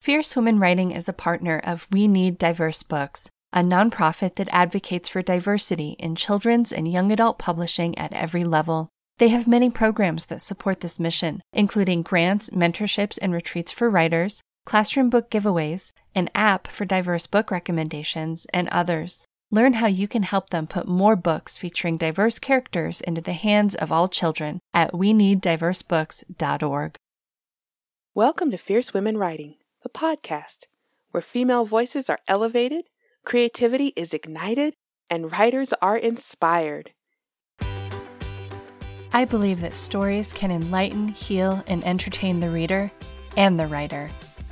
Fierce Women Writing is a partner of We Need Diverse Books, a nonprofit that advocates for diversity in children's and young adult publishing at every level. They have many programs that support this mission, including grants, mentorships, and retreats for writers, classroom book giveaways, an app for diverse book recommendations, and others. Learn how you can help them put more books featuring diverse characters into the hands of all children at we need diverse weneeddiversebooks.org. Welcome to Fierce Women Writing the podcast, where female voices are elevated, creativity is ignited, and writers are inspired. I believe that stories can enlighten, heal, and entertain the reader and the writer.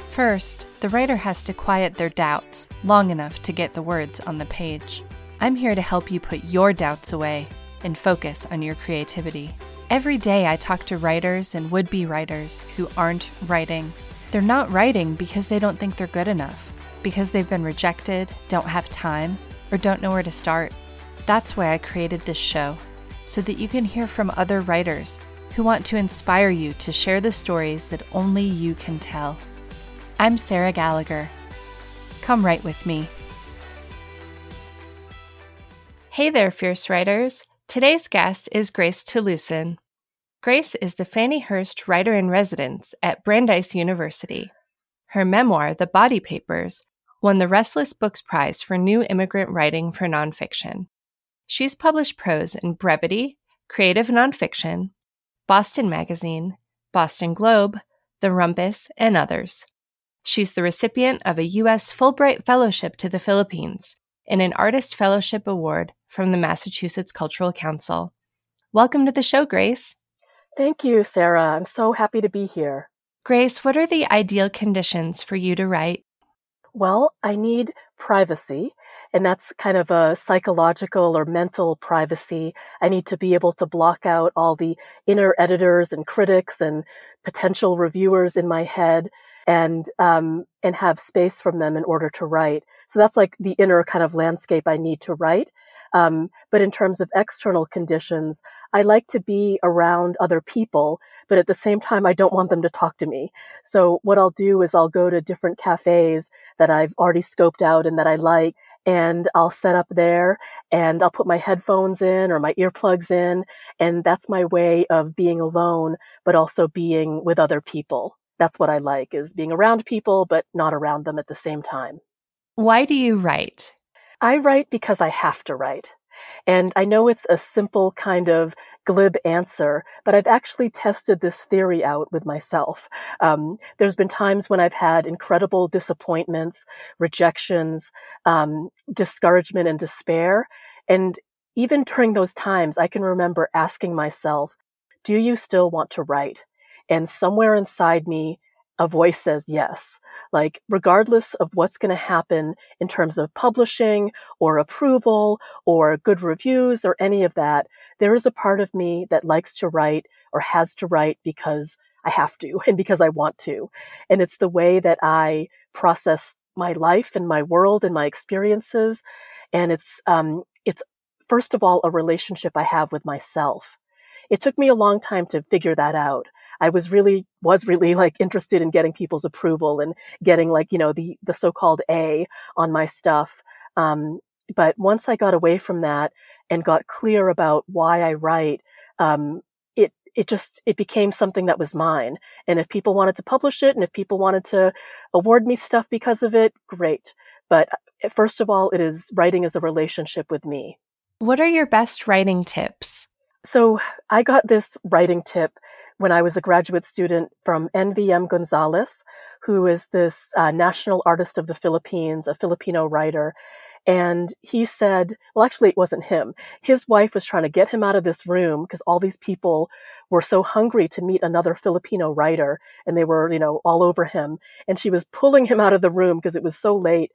First, the writer has to quiet their doubts long enough to get the words on the page. I'm here to help you put your doubts away and focus on your creativity. Every day, I talk to writers and would be writers who aren't writing they're not writing because they don't think they're good enough, because they've been rejected, don't have time, or don't know where to start. That's why I created this show, so that you can hear from other writers who want to inspire you to share the stories that only you can tell. I'm Sarah Gallagher. Come write with me. Hey there, fierce writers. Today's guest is Grace Talusan. Grace is the Fannie Hurst Writer in Residence at Brandeis University. Her memoir, The Body Papers, won the Restless Books Prize for New Immigrant Writing for Nonfiction. She's published prose in Brevity, Creative Nonfiction, Boston Magazine, Boston Globe, The Rumpus, and others. She's the recipient of a U.S. Fulbright Fellowship to the Philippines and an Artist Fellowship Award from the Massachusetts Cultural Council. Welcome to the show, Grace. Thank you, Sarah. I'm so happy to be here. Grace, what are the ideal conditions for you to write? Well, I need privacy, and that's kind of a psychological or mental privacy. I need to be able to block out all the inner editors and critics and potential reviewers in my head and um, and have space from them in order to write. So that's like the inner kind of landscape I need to write. Um, but in terms of external conditions, I like to be around other people, but at the same time, I don't want them to talk to me. So what I'll do is I'll go to different cafes that I've already scoped out and that I like. And I'll set up there and I'll put my headphones in or my earplugs in. And that's my way of being alone, but also being with other people. That's what I like is being around people, but not around them at the same time. Why do you write? I write because I have to write. And I know it's a simple kind of glib answer, but I've actually tested this theory out with myself. Um, there's been times when I've had incredible disappointments, rejections, um, discouragement, and despair. And even during those times, I can remember asking myself, do you still want to write? And somewhere inside me, a voice says yes. Like, regardless of what's going to happen in terms of publishing or approval or good reviews or any of that, there is a part of me that likes to write or has to write because I have to and because I want to. And it's the way that I process my life and my world and my experiences. And it's, um, it's first of all, a relationship I have with myself. It took me a long time to figure that out. I was really, was really like interested in getting people's approval and getting like, you know, the, the so-called A on my stuff. Um, but once I got away from that and got clear about why I write, um, it, it just, it became something that was mine. And if people wanted to publish it and if people wanted to award me stuff because of it, great. But uh, first of all, it is writing as a relationship with me. What are your best writing tips? So I got this writing tip when I was a graduate student from NVM Gonzalez, who is this uh, national artist of the Philippines, a Filipino writer. And he said, well, actually, it wasn't him. His wife was trying to get him out of this room because all these people were so hungry to meet another Filipino writer and they were, you know, all over him. And she was pulling him out of the room because it was so late.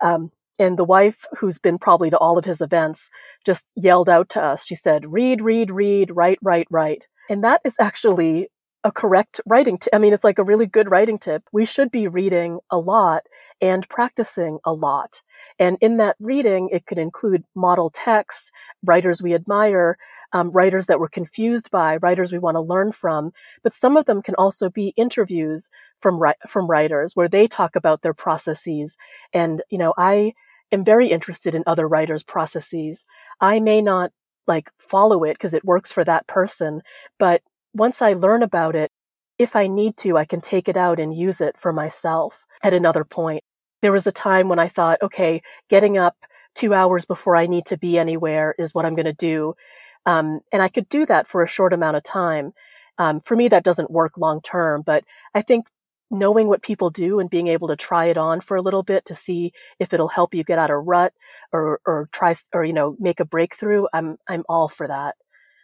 Um, and the wife, who's been probably to all of his events, just yelled out to us. She said, read, read, read, write, write, write. And that is actually a correct writing tip. I mean, it's like a really good writing tip. We should be reading a lot and practicing a lot. And in that reading, it could include model text, writers we admire, um, writers that we're confused by, writers we want to learn from. But some of them can also be interviews from from writers where they talk about their processes. And you know, I am very interested in other writers' processes. I may not like follow it because it works for that person, but once I learn about it, if I need to, I can take it out and use it for myself at another point. There was a time when I thought, okay, getting up two hours before I need to be anywhere is what I'm going to do. Um, and I could do that for a short amount of time. Um, for me, that doesn't work long term, but I think knowing what people do and being able to try it on for a little bit to see if it'll help you get out of rut or, or try, or, you know, make a breakthrough, I'm, I'm all for that.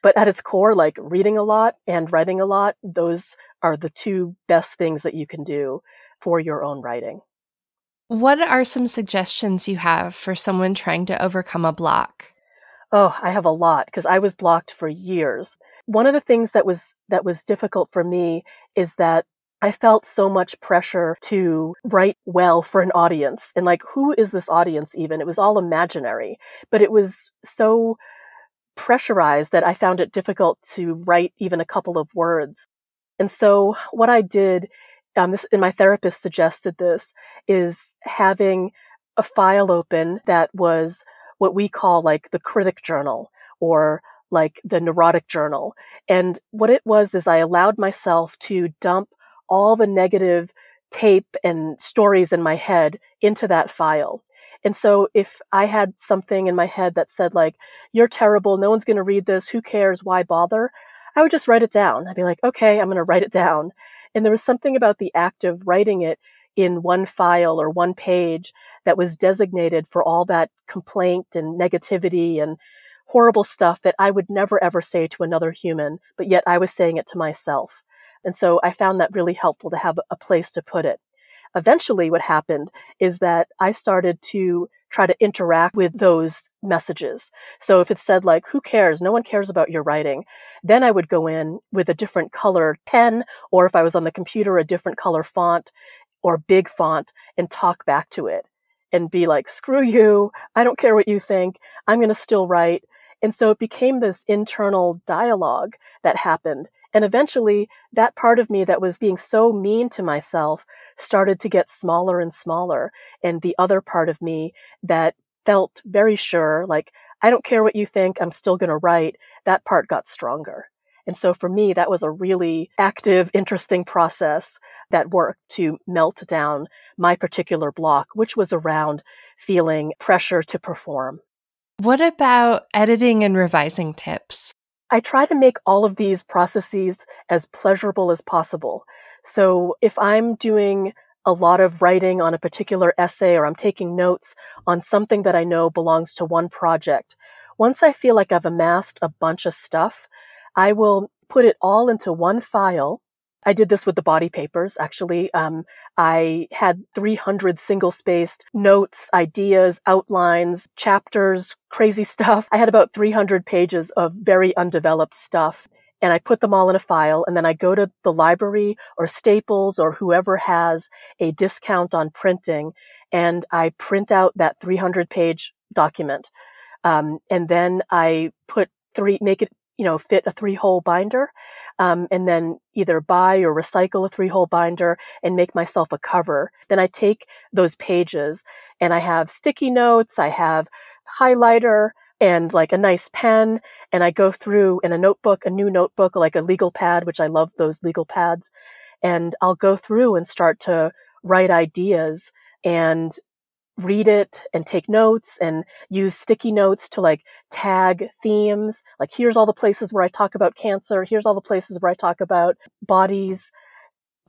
But at its core, like reading a lot and writing a lot, those are the two best things that you can do for your own writing. What are some suggestions you have for someone trying to overcome a block? Oh, I have a lot because I was blocked for years. One of the things that was that was difficult for me is that I felt so much pressure to write well for an audience. And like, who is this audience even? It was all imaginary, but it was so pressurized that I found it difficult to write even a couple of words. And so what I did, um, this, and my therapist suggested this, is having a file open that was what we call like the critic journal or like the neurotic journal. And what it was is I allowed myself to dump all the negative tape and stories in my head into that file. And so if I had something in my head that said like, you're terrible, no one's going to read this, who cares, why bother? I would just write it down. I'd be like, okay, I'm going to write it down. And there was something about the act of writing it in one file or one page that was designated for all that complaint and negativity and horrible stuff that I would never ever say to another human, but yet I was saying it to myself. And so I found that really helpful to have a place to put it. Eventually what happened is that I started to try to interact with those messages. So if it said like, who cares? No one cares about your writing. Then I would go in with a different color pen, or if I was on the computer, a different color font or big font and talk back to it and be like, screw you. I don't care what you think. I'm going to still write. And so it became this internal dialogue that happened. And eventually that part of me that was being so mean to myself started to get smaller and smaller. And the other part of me that felt very sure, like, I don't care what you think. I'm still going to write. That part got stronger. And so for me, that was a really active, interesting process that worked to melt down my particular block, which was around feeling pressure to perform. What about editing and revising tips? I try to make all of these processes as pleasurable as possible. So if I'm doing a lot of writing on a particular essay or I'm taking notes on something that I know belongs to one project, once I feel like I've amassed a bunch of stuff, I will put it all into one file I did this with the body papers, actually. Um, I had 300 single spaced notes, ideas, outlines, chapters, crazy stuff. I had about 300 pages of very undeveloped stuff. And I put them all in a file and then I go to the library or Staples or whoever has a discount on printing and I print out that 300 page document. Um, and then I put three, make it, you know, fit a three hole binder um, and then either buy or recycle a three hole binder and make myself a cover. Then I take those pages and I have sticky notes, I have highlighter and like a nice pen and I go through in a notebook, a new notebook, like a legal pad, which I love those legal pads. And I'll go through and start to write ideas and read it and take notes and use sticky notes to like tag themes. Like here's all the places where I talk about cancer. Here's all the places where I talk about bodies.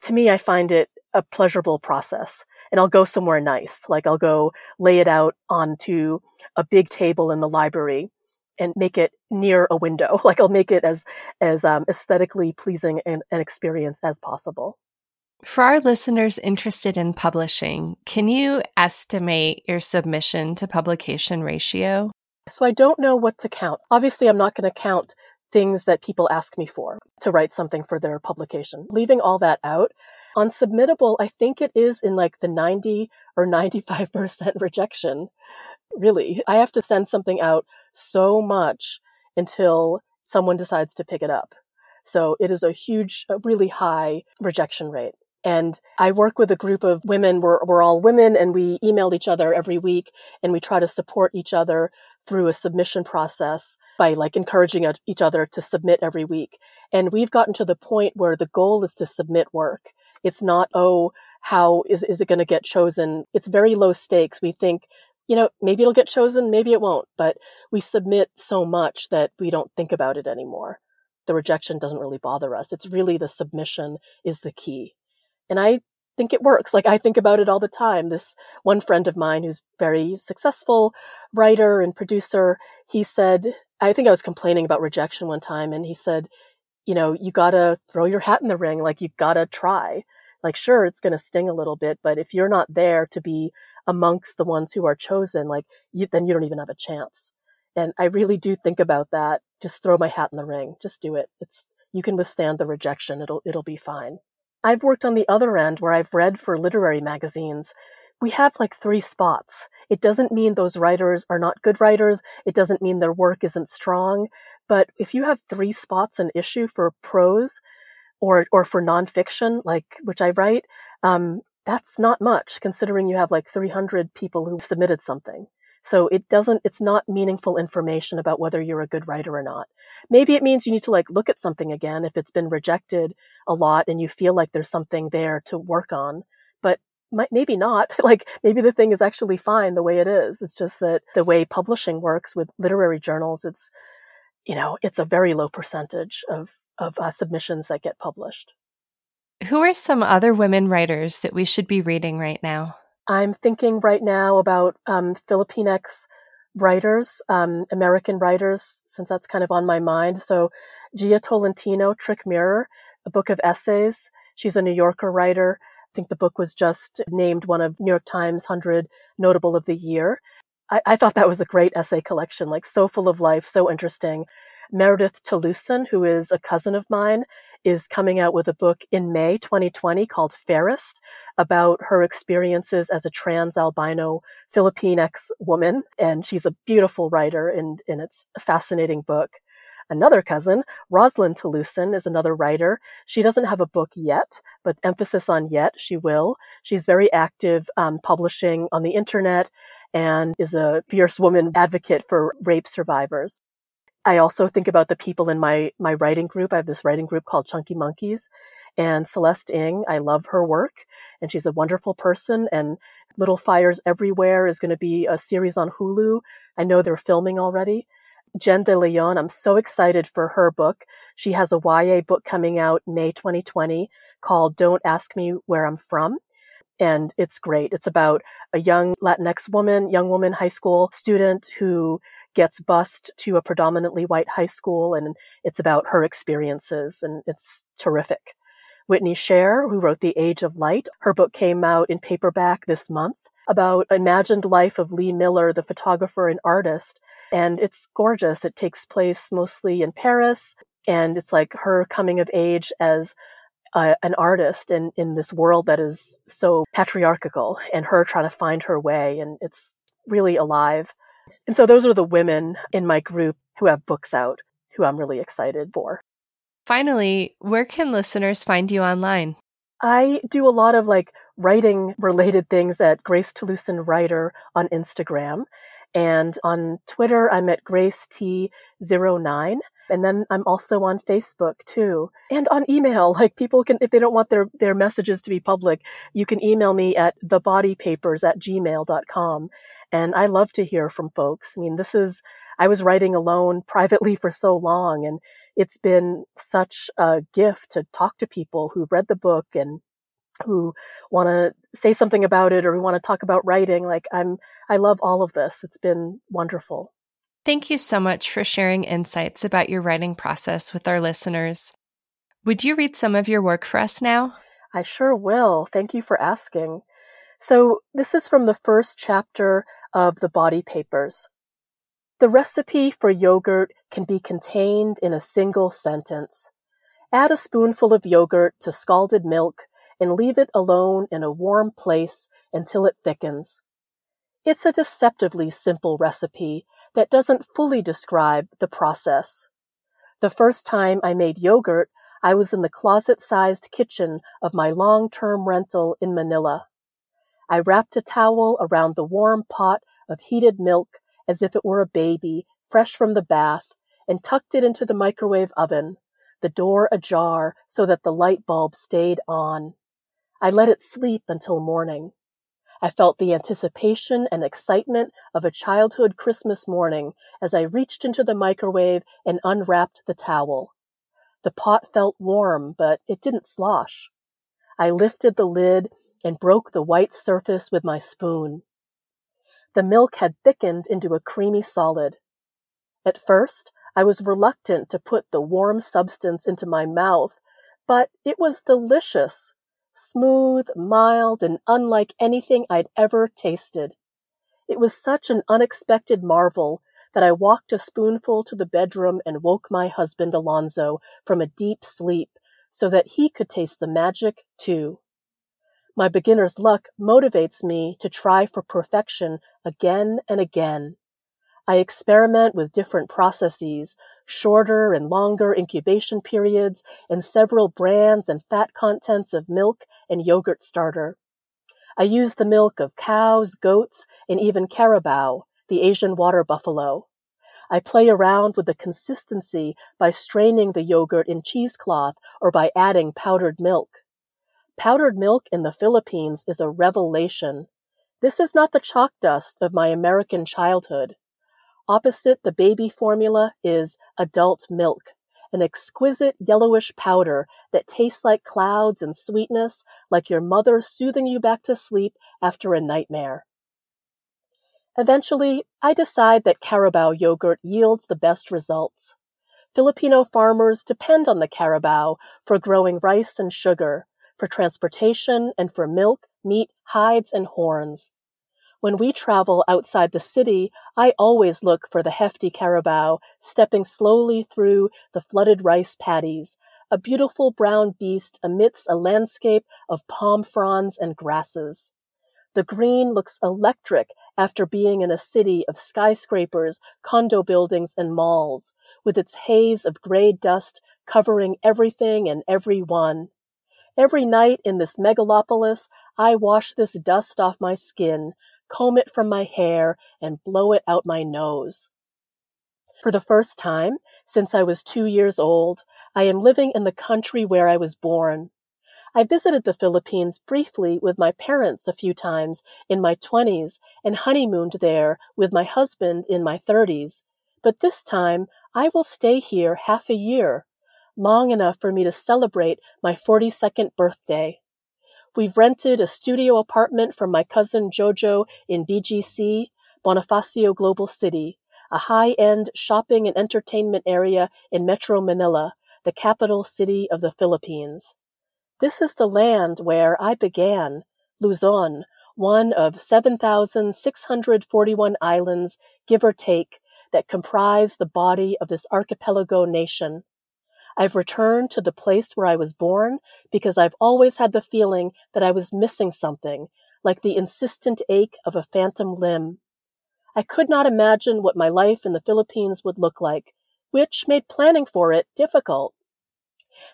To me, I find it a pleasurable process and I'll go somewhere nice. Like I'll go lay it out onto a big table in the library and make it near a window. Like I'll make it as, as um, aesthetically pleasing an, an experience as possible. For our listeners interested in publishing, can you estimate your submission to publication ratio? So I don't know what to count. Obviously, I'm not going to count things that people ask me for to write something for their publication. Leaving all that out, on submittable, I think it is in like the 90 or 95% rejection. Really, I have to send something out so much until someone decides to pick it up. So it is a huge, a really high rejection rate. And I work with a group of women. We're, we're all women and we email each other every week and we try to support each other through a submission process by like encouraging each other to submit every week. And we've gotten to the point where the goal is to submit work. It's not, oh, how is, is it going to get chosen? It's very low stakes. We think, you know, maybe it'll get chosen, maybe it won't, but we submit so much that we don't think about it anymore. The rejection doesn't really bother us. It's really the submission is the key. And I think it works. Like I think about it all the time. This one friend of mine who's very successful writer and producer, he said, I think I was complaining about rejection one time and he said, you know, you gotta throw your hat in the ring. Like you gotta try. Like, sure, it's to sting a little bit, but if you're not there to be amongst the ones who are chosen, like you, then you don't even have a chance. And I really do think about that. Just throw my hat in the ring. Just do it. It's, you can withstand the rejection. It'll, it'll be fine. I've worked on the other end where I've read for literary magazines. We have like three spots. It doesn't mean those writers are not good writers. It doesn't mean their work isn't strong. But if you have three spots an issue for prose or, or for nonfiction, like, which I write, um, that's not much considering you have like 300 people who submitted something. So it doesn't, it's not meaningful information about whether you're a good writer or not. Maybe it means you need to like look at something again if it's been rejected a lot and you feel like there's something there to work on, but maybe not. like maybe the thing is actually fine the way it is. It's just that the way publishing works with literary journals, it's, you know, it's a very low percentage of, of uh, submissions that get published. Who are some other women writers that we should be reading right now? I'm thinking right now about um, Filipinx writers, um, American writers, since that's kind of on my mind. So Jia Tolentino, Trick Mirror, a book of essays. She's a New Yorker writer. I think the book was just named one of New York Times 100 Notable of the Year. I, I thought that was a great essay collection, like so full of life, so interesting. Meredith Talusan, who is a cousin of mine, is coming out with a book in May 2020 called Fairest about her experiences as a trans albino Filipinx woman. And she's a beautiful writer and, and it's a fascinating book. Another cousin, Roslyn Talusan, is another writer. She doesn't have a book yet, but emphasis on yet, she will. She's very active um, publishing on the internet and is a fierce woman advocate for rape survivors. I also think about the people in my, my writing group. I have this writing group called Chunky Monkeys and Celeste Ng. I love her work and she's a wonderful person and Little Fires Everywhere is going to be a series on Hulu. I know they're filming already. Jen De Leon, I'm so excited for her book. She has a YA book coming out May 2020 called Don't Ask Me Where I'm From. And it's great. It's about a young Latinx woman, young woman, high school student who gets bused to a predominantly white high school and it's about her experiences and it's terrific. Whitney Scharer, who wrote The Age of Light, her book came out in paperback this month about imagined life of Lee Miller, the photographer and artist. And it's gorgeous. It takes place mostly in Paris and it's like her coming of age as an artist in, in this world that is so patriarchal and her trying to find her way. And it's really alive. And so those are the women in my group who have books out who I'm really excited for. Finally, where can listeners find you online? I do a lot of like writing related things at Grace Talusan Writer on Instagram. And on Twitter, I'm at Grace T09. And then I'm also on Facebook too. And on email, like people can, if they don't want their, their messages to be public, you can email me at thebodypapers at gmail.com. And I love to hear from folks. I mean, this is, I was writing alone privately for so long and it's been such a gift to talk to people who read the book and who want to say something about it or who want to talk about writing. Like I'm, I love all of this. It's been wonderful. Thank you so much for sharing insights about your writing process with our listeners. Would you read some of your work for us now? I sure will. Thank you for asking. So, this is from the first chapter of the body papers. The recipe for yogurt can be contained in a single sentence. Add a spoonful of yogurt to scalded milk and leave it alone in a warm place until it thickens. It's a deceptively simple recipe that doesn't fully describe the process. The first time I made yogurt, I was in the closet sized kitchen of my long term rental in Manila. I wrapped a towel around the warm pot of heated milk as if it were a baby fresh from the bath and tucked it into the microwave oven, the door ajar so that the light bulb stayed on. I let it sleep until morning. I felt the anticipation and excitement of a childhood Christmas morning as I reached into the microwave and unwrapped the towel. The pot felt warm, but it didn't slosh. I lifted the lid and broke the white surface with my spoon. The milk had thickened into a creamy solid. At first, I was reluctant to put the warm substance into my mouth, but it was delicious smooth, mild, and unlike anything I'd ever tasted. It was such an unexpected marvel that I walked a spoonful to the bedroom and woke my husband Alonzo from a deep sleep so that he could taste the magic too. My beginner's luck motivates me to try for perfection again and again. I experiment with different processes, shorter and longer incubation periods, and several brands and fat contents of milk and yogurt starter. I use the milk of cows, goats, and even carabao, the Asian water buffalo. I play around with the consistency by straining the yogurt in cheesecloth or by adding powdered milk. Powdered milk in the Philippines is a revelation. This is not the chalk dust of my American childhood. Opposite the baby formula is adult milk, an exquisite yellowish powder that tastes like clouds and sweetness, like your mother soothing you back to sleep after a nightmare. Eventually, I decide that Carabao yogurt yields the best results. Filipino farmers depend on the Carabao for growing rice and sugar, for transportation, and for milk, meat, hides, and horns. When we travel outside the city, I always look for the hefty carabao stepping slowly through the flooded rice paddies, a beautiful brown beast amidst a landscape of palm fronds and grasses. The green looks electric after being in a city of skyscrapers, condo buildings, and malls, with its haze of gray dust covering everything and everyone. Every night in this megalopolis, I wash this dust off my skin, comb it from my hair, and blow it out my nose. For the first time since I was two years old, I am living in the country where I was born. I visited the Philippines briefly with my parents a few times in my 20s and honeymooned there with my husband in my 30s. But this time, I will stay here half a year, long enough for me to celebrate my 42nd birthday. We've rented a studio apartment from my cousin Jojo in BGC, Bonifacio Global City, a high-end shopping and entertainment area in Metro Manila, the capital city of the Philippines. This is the land where I began, Luzon, one of 7,641 islands, give or take, that comprise the body of this archipelago nation. I've returned to the place where I was born because I've always had the feeling that I was missing something, like the insistent ache of a phantom limb. I could not imagine what my life in the Philippines would look like, which made planning for it difficult.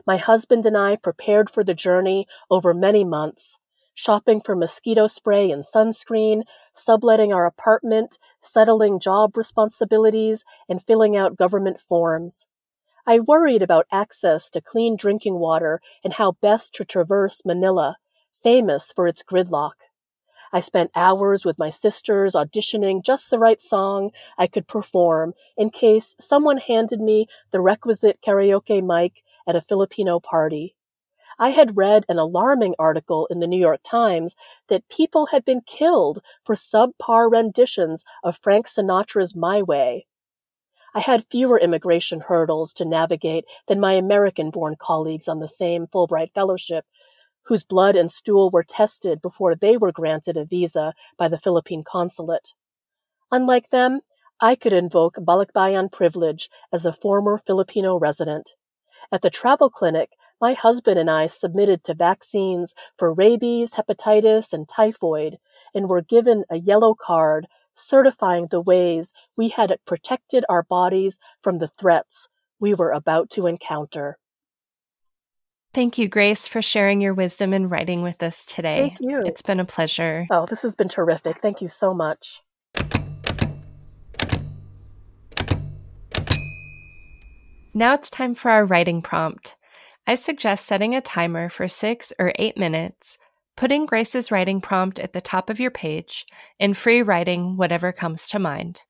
My husband and I prepared for the journey over many months, shopping for mosquito spray and sunscreen, subletting our apartment, settling job responsibilities, and filling out government forms. I worried about access to clean drinking water and how best to traverse Manila, famous for its gridlock. I spent hours with my sisters auditioning just the right song I could perform in case someone handed me the requisite karaoke mic at a Filipino party. I had read an alarming article in the New York Times that people had been killed for subpar renditions of Frank Sinatra's My Way. I had fewer immigration hurdles to navigate than my American born colleagues on the same Fulbright Fellowship, whose blood and stool were tested before they were granted a visa by the Philippine consulate. Unlike them, I could invoke Balikbayan privilege as a former Filipino resident. At the travel clinic, my husband and I submitted to vaccines for rabies, hepatitis, and typhoid, and were given a yellow card certifying the ways we had protected our bodies from the threats, we were about to encounter. Thank you, Grace, for sharing your wisdom and writing with us today. Thank you. It's been a pleasure. Oh, this has been terrific. Thank you so much. Now it's time for our writing prompt. I suggest setting a timer for six or eight minutes, putting Grace's writing prompt at the top of your page, and free writing whatever comes to mind.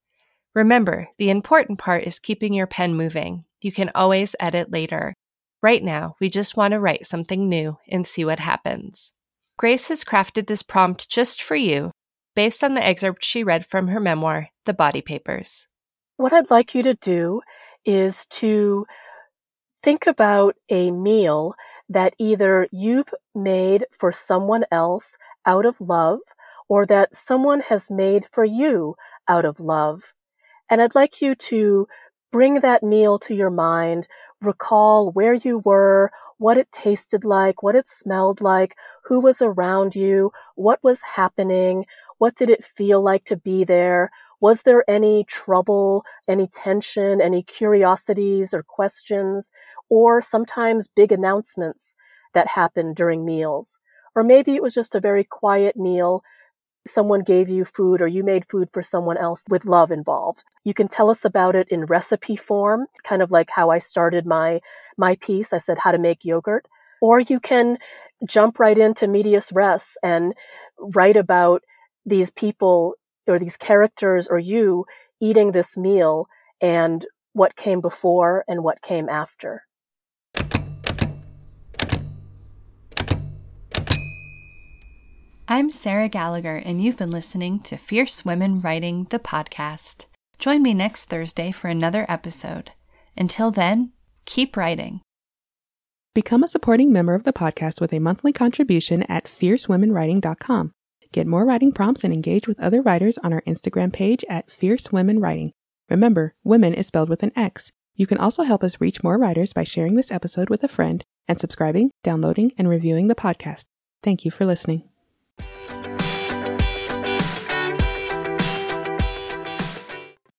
Remember, the important part is keeping your pen moving. You can always edit later. Right now, we just want to write something new and see what happens. Grace has crafted this prompt just for you, based on the excerpt she read from her memoir, The Body Papers. What I'd like you to do is to think about a meal that either you've made for someone else out of love or that someone has made for you out of love. And I'd like you to bring that meal to your mind recall where you were, what it tasted like, what it smelled like, who was around you, what was happening, what did it feel like to be there? Was there any trouble, any tension, any curiosities or questions, or sometimes big announcements that happened during meals? Or maybe it was just a very quiet meal someone gave you food or you made food for someone else with love involved. You can tell us about it in recipe form, kind of like how I started my, my piece. I said how to make yogurt. Or you can jump right into medias res and write about these people or these characters or you eating this meal and what came before and what came after. I'm Sarah Gallagher, and you've been listening to Fierce Women Writing, the podcast. Join me next Thursday for another episode. Until then, keep writing. Become a supporting member of the podcast with a monthly contribution at fiercewomenwriting.com. Get more writing prompts and engage with other writers on our Instagram page at Fierce Women Writing. Remember, women is spelled with an X. You can also help us reach more writers by sharing this episode with a friend and subscribing, downloading, and reviewing the podcast. Thank you for listening.